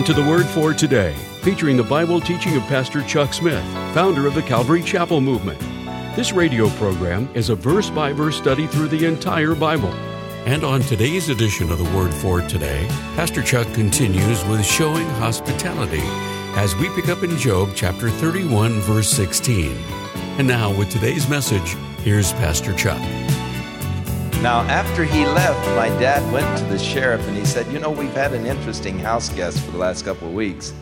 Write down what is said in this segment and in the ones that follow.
Welcome to the Word for Today, featuring the Bible teaching of Pastor Chuck Smith, founder of the Calvary Chapel Movement. This radio program is a verse by verse study through the entire Bible. And on today's edition of the Word for Today, Pastor Chuck continues with showing hospitality as we pick up in Job chapter 31, verse 16. And now, with today's message, here's Pastor Chuck. Now, after he left, my dad went to the sheriff and he said, You know, we've had an interesting house guest for the last couple of weeks.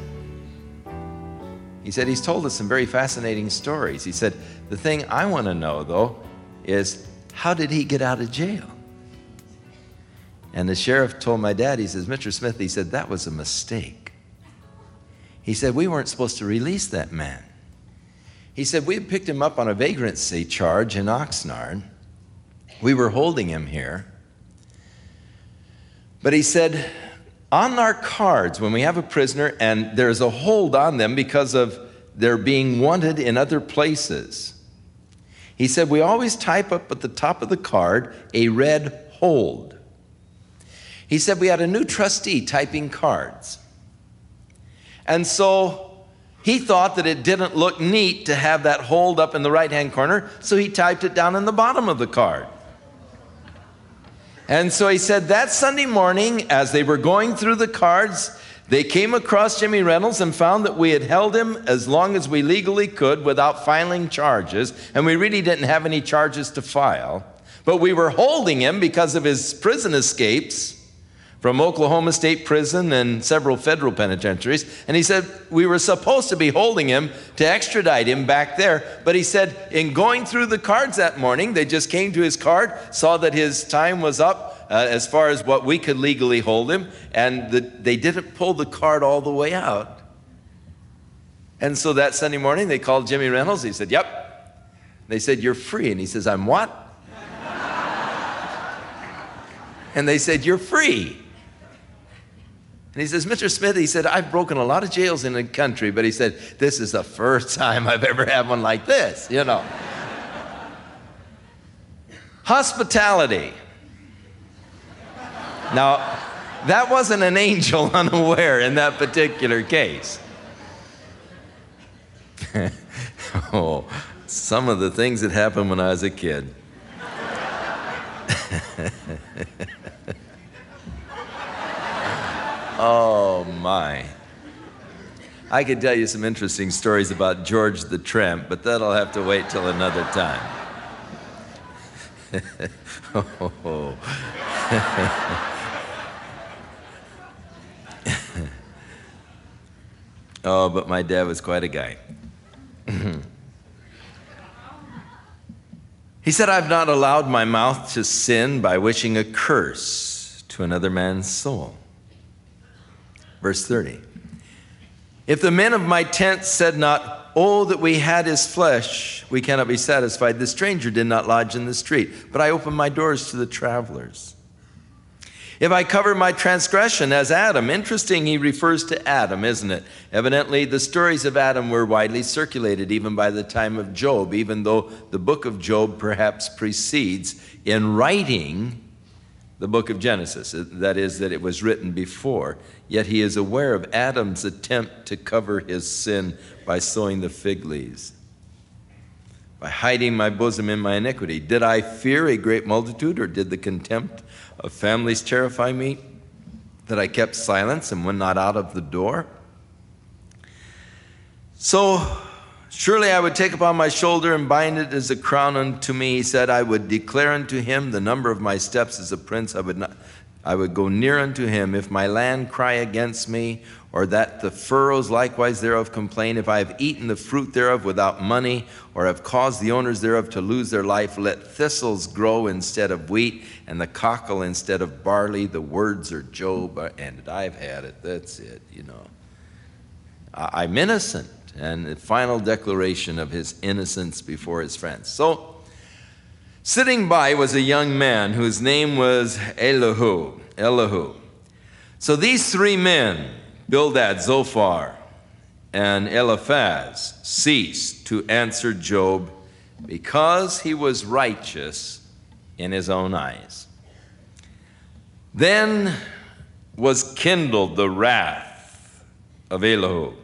He said, He's told us some very fascinating stories. He said, The thing I want to know, though, is how did he get out of jail? And the sheriff told my dad, He says, Mr. Smith, he said, That was a mistake. He said, We weren't supposed to release that man. He said, We had picked him up on a vagrancy charge in Oxnard. We were holding him here. But he said, on our cards, when we have a prisoner and there's a hold on them because of their being wanted in other places, he said, we always type up at the top of the card a red hold. He said, we had a new trustee typing cards. And so he thought that it didn't look neat to have that hold up in the right hand corner, so he typed it down in the bottom of the card. And so he said that Sunday morning, as they were going through the cards, they came across Jimmy Reynolds and found that we had held him as long as we legally could without filing charges, and we really didn't have any charges to file. But we were holding him because of his prison escapes from Oklahoma State Prison and several federal penitentiaries. And he said, We were supposed to be holding him to extradite him back there. But he said, in going through the cards that morning, they just came to his card, saw that his time was up uh, as far as what we could legally hold him, and the, they didn't pull the card all the way out. And so that Sunday morning, they called Jimmy Reynolds. He said, Yep. They said, You're free. And he says, I'm what? and they said, You're free. And he says, Mr. Smith, he said, I've broken a lot of jails in the country, but he said, this is the first time I've ever had one like this, you know. Hospitality. Now, that wasn't an angel unaware in that particular case. oh, some of the things that happened when I was a kid. Oh, my. I could tell you some interesting stories about George the Tramp, but that'll have to wait till another time. oh. but my dad was quite a guy. he said, I've not allowed my mouth to sin by wishing a curse to another man's soul. Verse 30. If the men of my tent said not, Oh, that we had his flesh, we cannot be satisfied. The stranger did not lodge in the street, but I opened my doors to the travelers. If I cover my transgression as Adam, interesting, he refers to Adam, isn't it? Evidently, the stories of Adam were widely circulated even by the time of Job, even though the book of Job perhaps precedes in writing the book of Genesis. Uh, that is, that it was written before. Yet he is aware of Adam's attempt to cover his sin by sewing the fig leaves, by hiding my bosom in my iniquity. Did I fear a great multitude, or did the contempt of families terrify me that I kept silence and went not out of the door? So, Surely I would take upon my shoulder and bind it as a crown unto me. He said, I would declare unto him the number of my steps as a prince. I would not. I would go near unto him if my land cry against me, or that the furrows likewise thereof complain. If I have eaten the fruit thereof without money, or have caused the owners thereof to lose their life, let thistles grow instead of wheat, and the cockle instead of barley. The words are Job, and I've had it. That's it, you know. I'm innocent and the final declaration of his innocence before his friends. So, sitting by was a young man whose name was Elihu. Elihu. So these three men, Bildad, Zophar, and Eliphaz, ceased to answer Job because he was righteous in his own eyes. Then was kindled the wrath of Elihu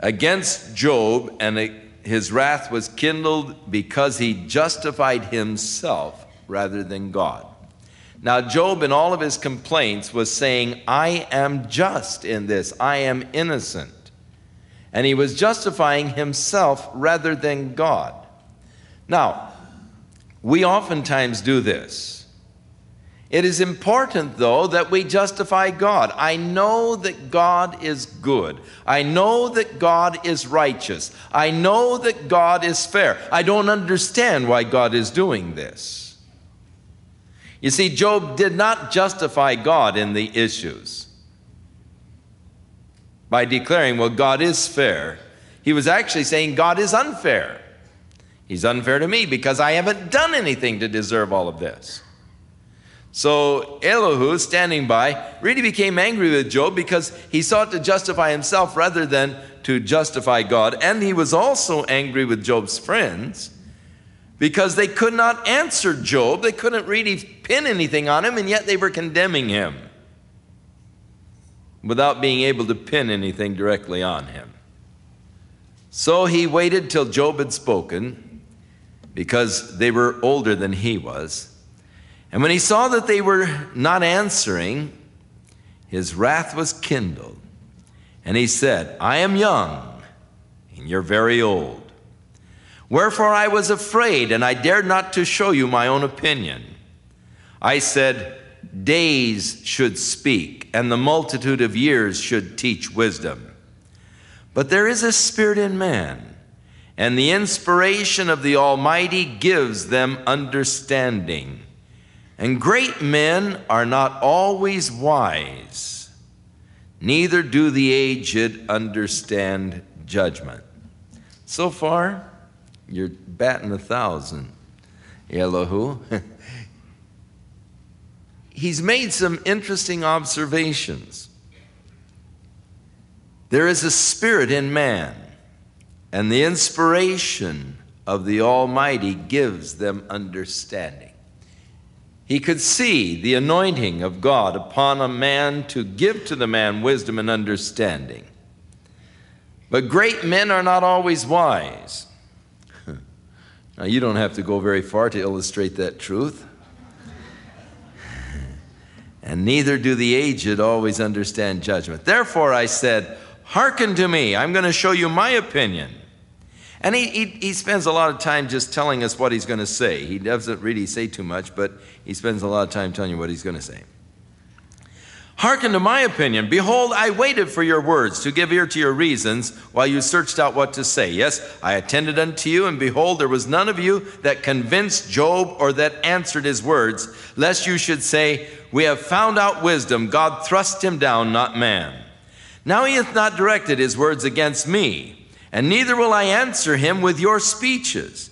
against Job, and his wrath was kindled because he justified himself rather than God. Now, Job, in all of his complaints, was saying, I am just in this, I am innocent. And he was justifying himself rather than God. Now, we oftentimes do this. It is important, though, that we justify God. I know that God is good. I know that God is righteous. I know that God is fair. I don't understand why God is doing this. You see, Job did not justify God in the issues by declaring, well, God is fair. He was actually saying, God is unfair. He's unfair to me because I haven't done anything to deserve all of this. So Elihu, standing by, really became angry with Job because he sought to justify himself rather than to justify God. And he was also angry with Job's friends because they could not answer Job. They couldn't really pin anything on him, and yet they were condemning him without being able to pin anything directly on him. So he waited till Job had spoken because they were older than he was. And when he saw that they were not answering, his wrath was kindled. And he said, I am young, and you're very old. Wherefore I was afraid, and I dared not to show you my own opinion. I said, Days should speak, and the multitude of years should teach wisdom. But there is a spirit in man, and the inspiration of the Almighty gives them understanding. And great men are not always wise, neither do the aged understand judgment. So far, you're batting a thousand, Elihu. He's made some interesting observations. There is a spirit in man, and the inspiration of the Almighty gives them understanding. He could see the anointing of God upon a man to give to the man wisdom and understanding. But great men are not always wise. now, you don't have to go very far to illustrate that truth. And neither do the aged always understand judgment. Therefore, I said, Hearken to me. I'm going to show you my opinion. And he, he, he, spends a lot of time just telling us what he's going to say. He doesn't really say too much, but he spends a lot of time telling you what he's going to say. Hearken to my opinion. Behold, I waited for your words to give ear to your reasons while you searched out what to say. Yes, I attended unto you, and behold, there was none of you that convinced Job or that answered his words, lest you should say, We have found out wisdom. God thrust him down, not man. Now he hath not directed his words against me and neither will I answer him with your speeches.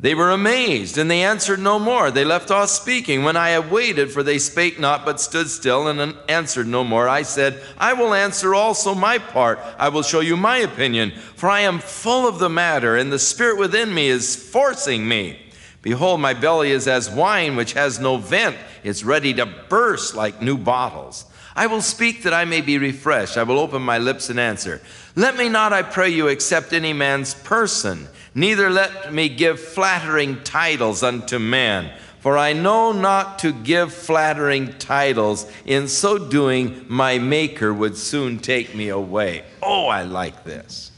They were amazed, and they answered no more. They left off speaking. When I had waited, for they spake not, but stood still and answered no more, I said, I will answer also my part. I will show you my opinion, for I am full of the matter, and the spirit within me is forcing me. Behold, my belly is as wine which has no vent, it's ready to burst like new bottles. I will speak that I may be refreshed. I will open my lips and answer. Let me not, I pray you, accept any man's person, neither let me give flattering titles unto man. For I know not to give flattering titles. In so doing, my Maker would soon take me away. Oh, I like this.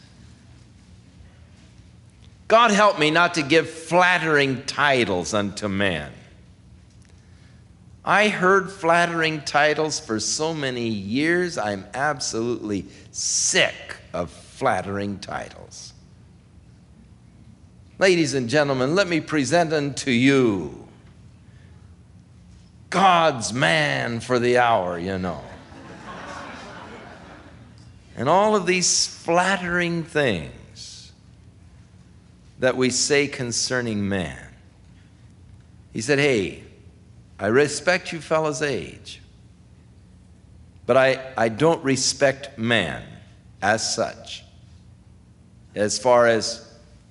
God help me not to give flattering titles unto man. I heard flattering titles for so many years, I'm absolutely sick of flattering titles. Ladies and gentlemen, let me present unto you God's man for the hour, you know. and all of these flattering things that we say concerning man. He said, Hey, I respect you fellas' age, but I, I don't respect man as such. As far as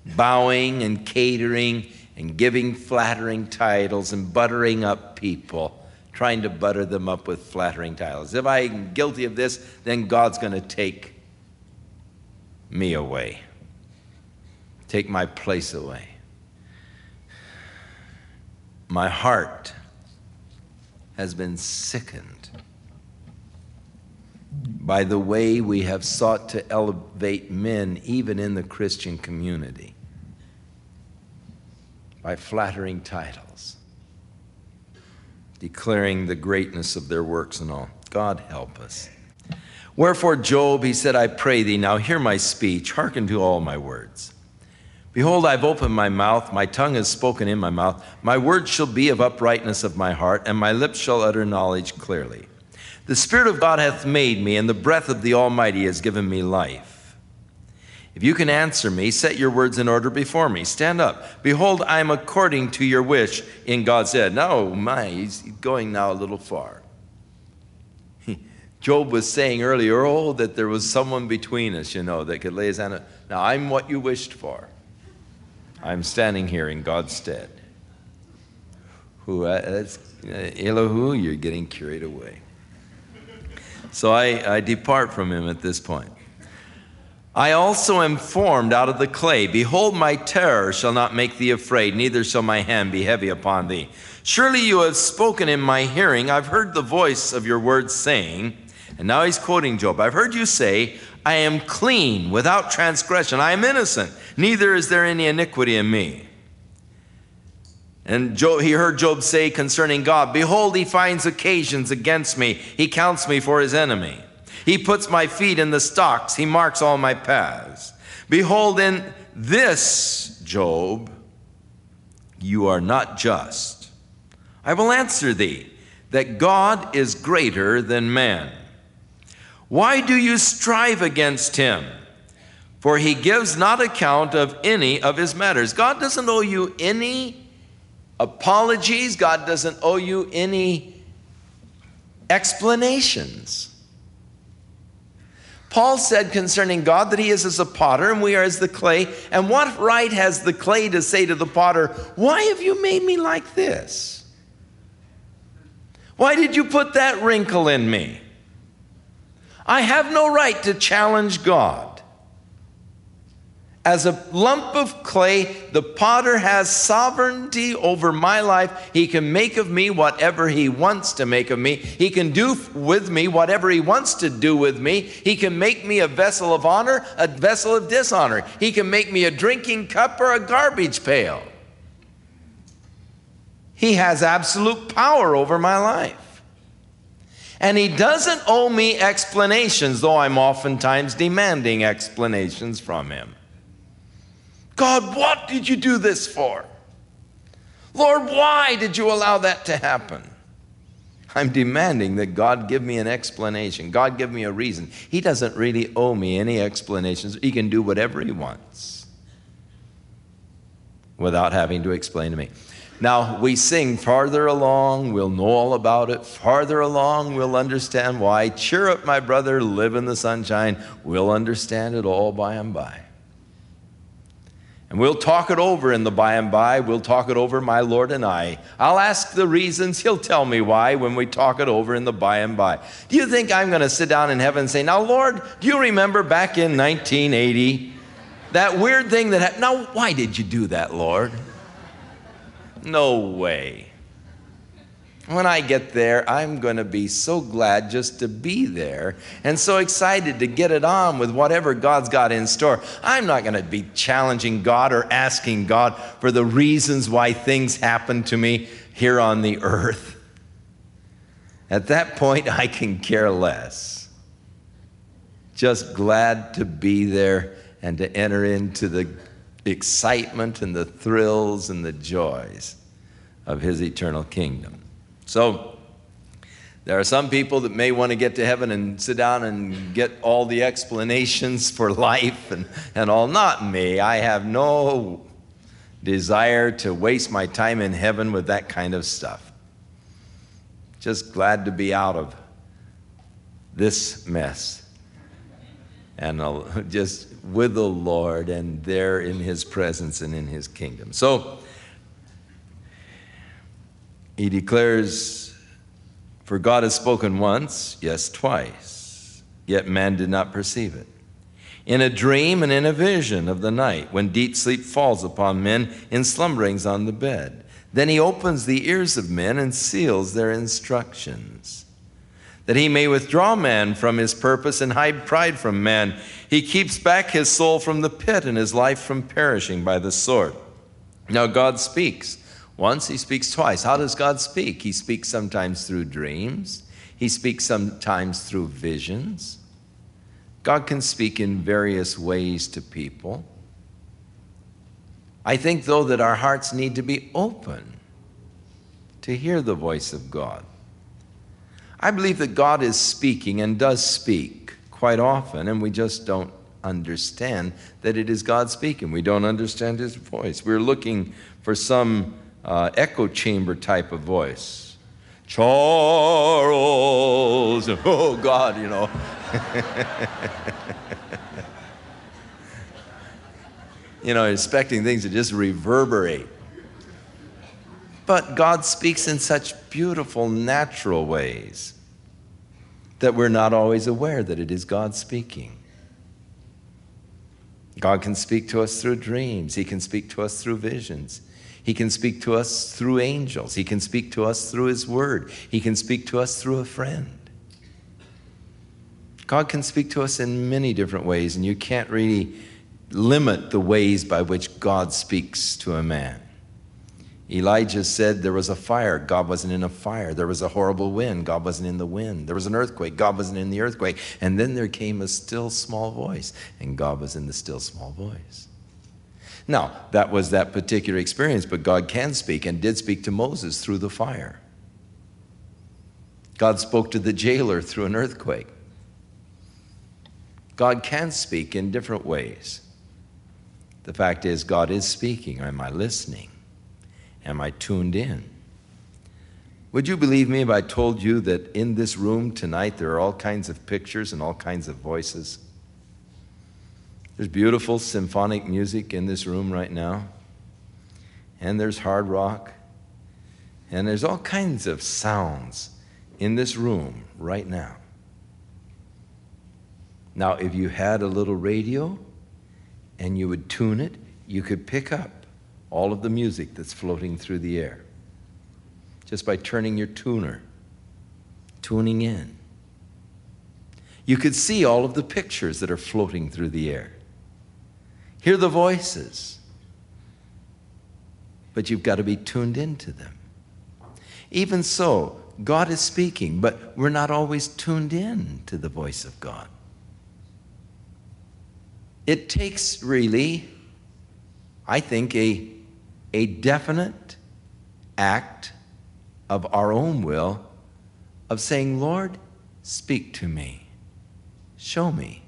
bowing and catering and giving flattering titles and buttering up people. trying to butter them up with flattering titles. If I'm guilty of this, then God's going to take me away, take my place away. My heart has been sickened by the way we have sought to elevate men, even in the Christian community, by flattering titles, declaring the greatness of their works and all. God help us. Wherefore, Job, he said, I pray thee, now hear my speech, hearken to all my words. Behold, I've opened my mouth, my tongue has spoken in my mouth. My words shall be of uprightness of my heart, and my lips shall utter knowledge clearly. The Spirit of God hath made me, and the breath of the Almighty has given me life. If you can answer me, set your words in order before me. Stand up. Behold, I am according to your wish in God's head. Now, my, he's going now a little far. Job was saying earlier, oh, that there was someone between us, you know, that could lay his hand. On. Now, I'm what you wished for. I'm standing here in God's stead. Who, uh, that's, uh, Elihu, you're getting carried away. So I, I depart from him at this point. I also am formed out of the clay. Behold, my terror shall not make thee afraid, neither shall my hand be heavy upon thee. Surely you have spoken in my hearing. I've heard the voice of your words saying, and now he's quoting Job. I've heard you say, I am clean, without transgression. I am innocent, neither is there any iniquity in me. And Job, he heard Job say concerning God, Behold, he finds occasions against me. He counts me for his enemy. He puts my feet in the stocks. He marks all my paths. Behold, in this, Job, you are not just. I will answer thee that God is greater than man. Why do you strive against him? For he gives not account of any of his matters. God doesn't owe you any apologies, God doesn't owe you any explanations. Paul said concerning God that he is as a potter and we are as the clay. And what right has the clay to say to the potter, Why have you made me like this? Why did you put that wrinkle in me? I have no right to challenge God. As a lump of clay, the potter has sovereignty over my life. He can make of me whatever he wants to make of me. He can do with me whatever he wants to do with me. He can make me a vessel of honor, a vessel of dishonor. He can make me a drinking cup or a garbage pail. He has absolute power over my life. And he doesn't owe me explanations, though I'm oftentimes demanding explanations from him. God, what did you do this for? Lord, why did you allow that to happen? I'm demanding that God give me an explanation. God give me a reason. He doesn't really owe me any explanations. He can do whatever he wants without having to explain to me. Now, we sing farther along, we'll know all about it. Farther along, we'll understand why. Cheer up, my brother, live in the sunshine. We'll understand it all by and by. And we'll talk it over in the by and by. We'll talk it over, my Lord and I. I'll ask the reasons. He'll tell me why when we talk it over in the by and by. Do you think I'm going to sit down in heaven and say, Now, Lord, do you remember back in 1980 that weird thing that happened? Now, why did you do that, Lord? No way. When I get there, I'm going to be so glad just to be there and so excited to get it on with whatever God's got in store. I'm not going to be challenging God or asking God for the reasons why things happen to me here on the earth. At that point, I can care less. Just glad to be there and to enter into the excitement and the thrills and the joys of his eternal kingdom. So, there are some people that may want to get to heaven and sit down and get all the explanations for life and, and all. Not me. I have no desire to waste my time in heaven with that kind of stuff. Just glad to be out of this mess and just with the Lord and there in His presence and in His kingdom. So he declares For God has spoken once, yes, twice, yet man did not perceive it. In a dream and in a vision of the night, when deep sleep falls upon men in slumberings on the bed. Then he opens the ears of men and seals their instructions. That he may withdraw man from his purpose and hide pride from man. He keeps back his soul from the pit and his life from perishing by the sword. Now God speaks once, he speaks twice. How does God speak? He speaks sometimes through dreams, he speaks sometimes through visions. God can speak in various ways to people. I think, though, that our hearts need to be open to hear the voice of God. I believe that God is speaking and does speak quite often, and we just don't understand that it is God speaking. We don't understand His voice. We're looking for some uh, echo chamber type of voice. Charles, oh God, you know. you know, expecting things to just reverberate. But God speaks in such beautiful, natural ways that we're not always aware that it is God speaking. God can speak to us through dreams, He can speak to us through visions. He can speak to us through angels. He can speak to us through His Word. He can speak to us through a friend. God can speak to us in many different ways, and you can't really limit the ways by which God speaks to a man. Elijah said there was a fire, God wasn't in a fire. There was a horrible wind, God wasn't in the wind. There was an earthquake, God wasn't in the earthquake. And then there came a still small voice, and God was in the still small voice. Now, that was that particular experience, but God can speak and did speak to Moses through the fire. God spoke to the jailer through an earthquake. God can speak in different ways. The fact is, God is speaking. Am I listening? Am I tuned in? Would you believe me if I told you that in this room tonight there are all kinds of pictures and all kinds of voices? There's beautiful symphonic music in this room right now, and there's hard rock, and there's all kinds of sounds in this room right now. Now, if you had a little radio and you would tune it, you could pick up all of the music that's floating through the air just by turning your tuner, tuning in. You could see all of the pictures that are floating through the air, hear the voices, but you've got to be tuned into them. Even so, God is speaking, but we're not always tuned in to the voice of God. It takes really, I think, a a definite act of our own will of saying, Lord, speak to me, show me,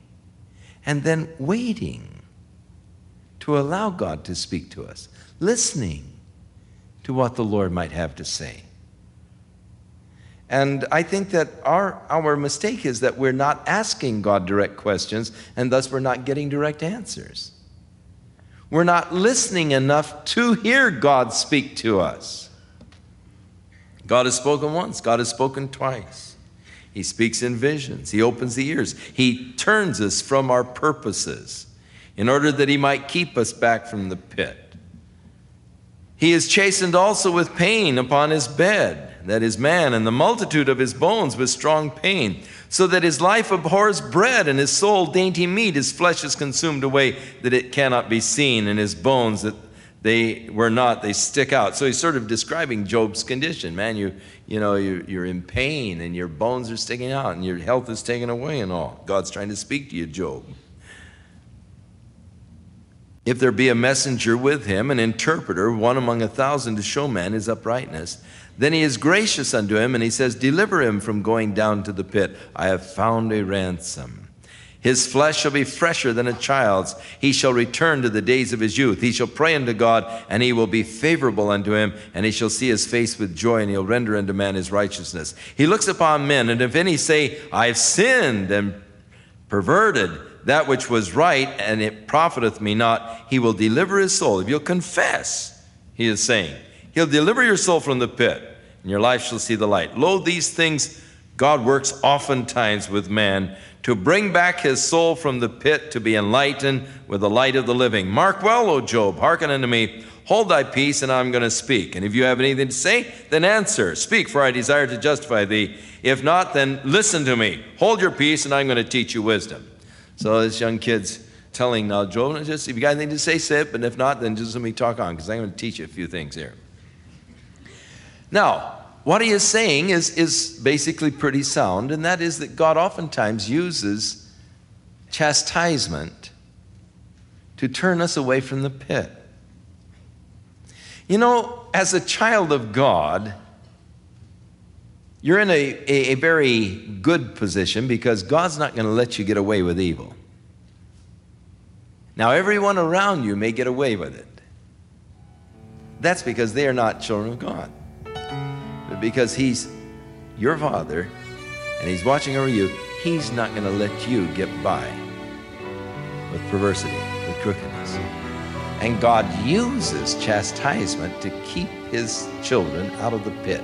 and then waiting to allow God to speak to us, listening to what the Lord might have to say. And I think that our, our mistake is that we're not asking God direct questions, and thus we're not getting direct answers. We're not listening enough to hear God speak to us. God has spoken once, God has spoken twice. He speaks in visions, He opens the ears, He turns us from our purposes in order that He might keep us back from the pit. He is chastened also with pain upon His bed that is man, and the multitude of his bones with strong pain, so that his life abhors bread, and his soul dainty meat. His flesh is consumed away that it cannot be seen, and his bones that they were not, they stick out. So he's sort of describing Job's condition. Man, you, you know, you, you're in pain, and your bones are sticking out, and your health is taken away, and all. God's trying to speak to you, Job. If there be a messenger with him, an interpreter, one among a thousand to show man his uprightness, then he is gracious unto him, and he says, Deliver him from going down to the pit. I have found a ransom. His flesh shall be fresher than a child's. He shall return to the days of his youth. He shall pray unto God, and he will be favorable unto him, and he shall see his face with joy, and he'll render unto man his righteousness. He looks upon men, and if any say, I've sinned and perverted that which was right, and it profiteth me not, he will deliver his soul. If you'll confess, he is saying, he'll deliver your soul from the pit. and your life shall see the light. Lo, these things God works oftentimes with man to bring back his soul from the pit to be enlightened with the light of the living. Mark well, O Job, hearken unto me. Hold thy peace, and I'm going to speak. And if you have anything to say, then answer. Speak, for I desire to justify thee. If not, then listen to me. Hold your peace, and I'm going to teach you wisdom. So this young kid's telling now Job, just if you got anything to say, say it. But if not, then just let me talk on, because I'm going to teach you a few things here. Now, what he is saying is, is basically pretty sound, and that is that God oftentimes uses chastisement to turn us away from the pit. You know, as a child of God, you're in a, a, a very good position because God's not going to let you get away with evil. Now, everyone around you may get away with it. That's because they are not children of God but because He's your Father and He's watching over you, He's not going to let you get by with perversity, with crookedness. And God uses chastisement to keep His children out of the pit.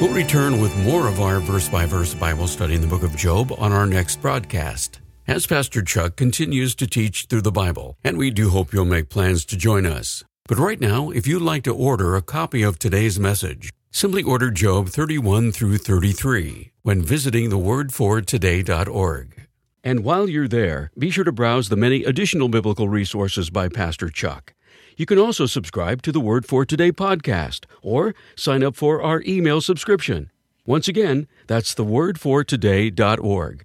We'll return with more of our verse by verse Bible study in the book of Job on our next broadcast as Pastor Chuck continues to teach through the Bible, and we do hope you'll make plans to join us. But right now, if you'd like to order a copy of today's message, simply order Job 31 through 33 when visiting thewordfortoday.org. And while you're there, be sure to browse the many additional biblical resources by Pastor Chuck. You can also subscribe to the Word for Today podcast or sign up for our email subscription. Once again, that's thewordfortoday.org.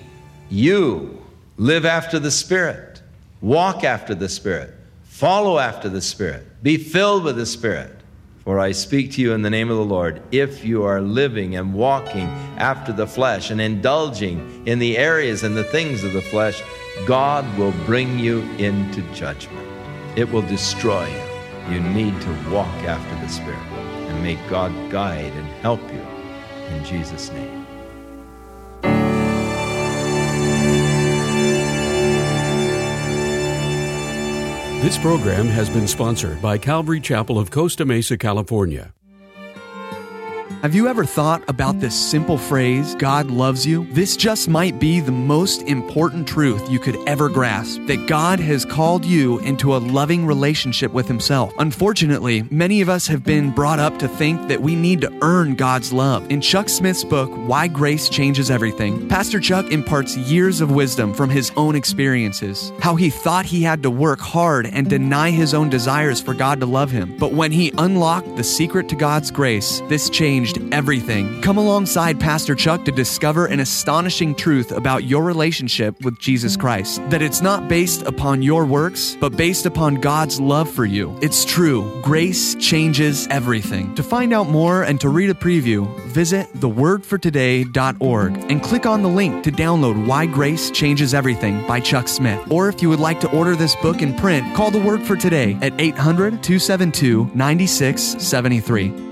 you live after the Spirit, walk after the Spirit, follow after the Spirit, be filled with the Spirit. For I speak to you in the name of the Lord. If you are living and walking after the flesh and indulging in the areas and the things of the flesh, God will bring you into judgment. It will destroy you. You need to walk after the Spirit. And may God guide and help you. In Jesus' name. This program has been sponsored by Calvary Chapel of Costa Mesa, California. Have you ever thought about this simple phrase, God loves you? This just might be the most important truth you could ever grasp that God has called you into a loving relationship with Himself. Unfortunately, many of us have been brought up to think that we need to earn God's love. In Chuck Smith's book, Why Grace Changes Everything, Pastor Chuck imparts years of wisdom from his own experiences. How he thought he had to work hard and deny his own desires for God to love him. But when he unlocked the secret to God's grace, this changed changed everything. Come alongside Pastor Chuck to discover an astonishing truth about your relationship with Jesus Christ. That it's not based upon your works, but based upon God's love for you. It's true. Grace changes everything. To find out more and to read a preview, visit thewordfortoday.org and click on the link to download Why Grace Changes Everything by Chuck Smith. Or if you would like to order this book in print, call the Word for Today at 800 272 9673.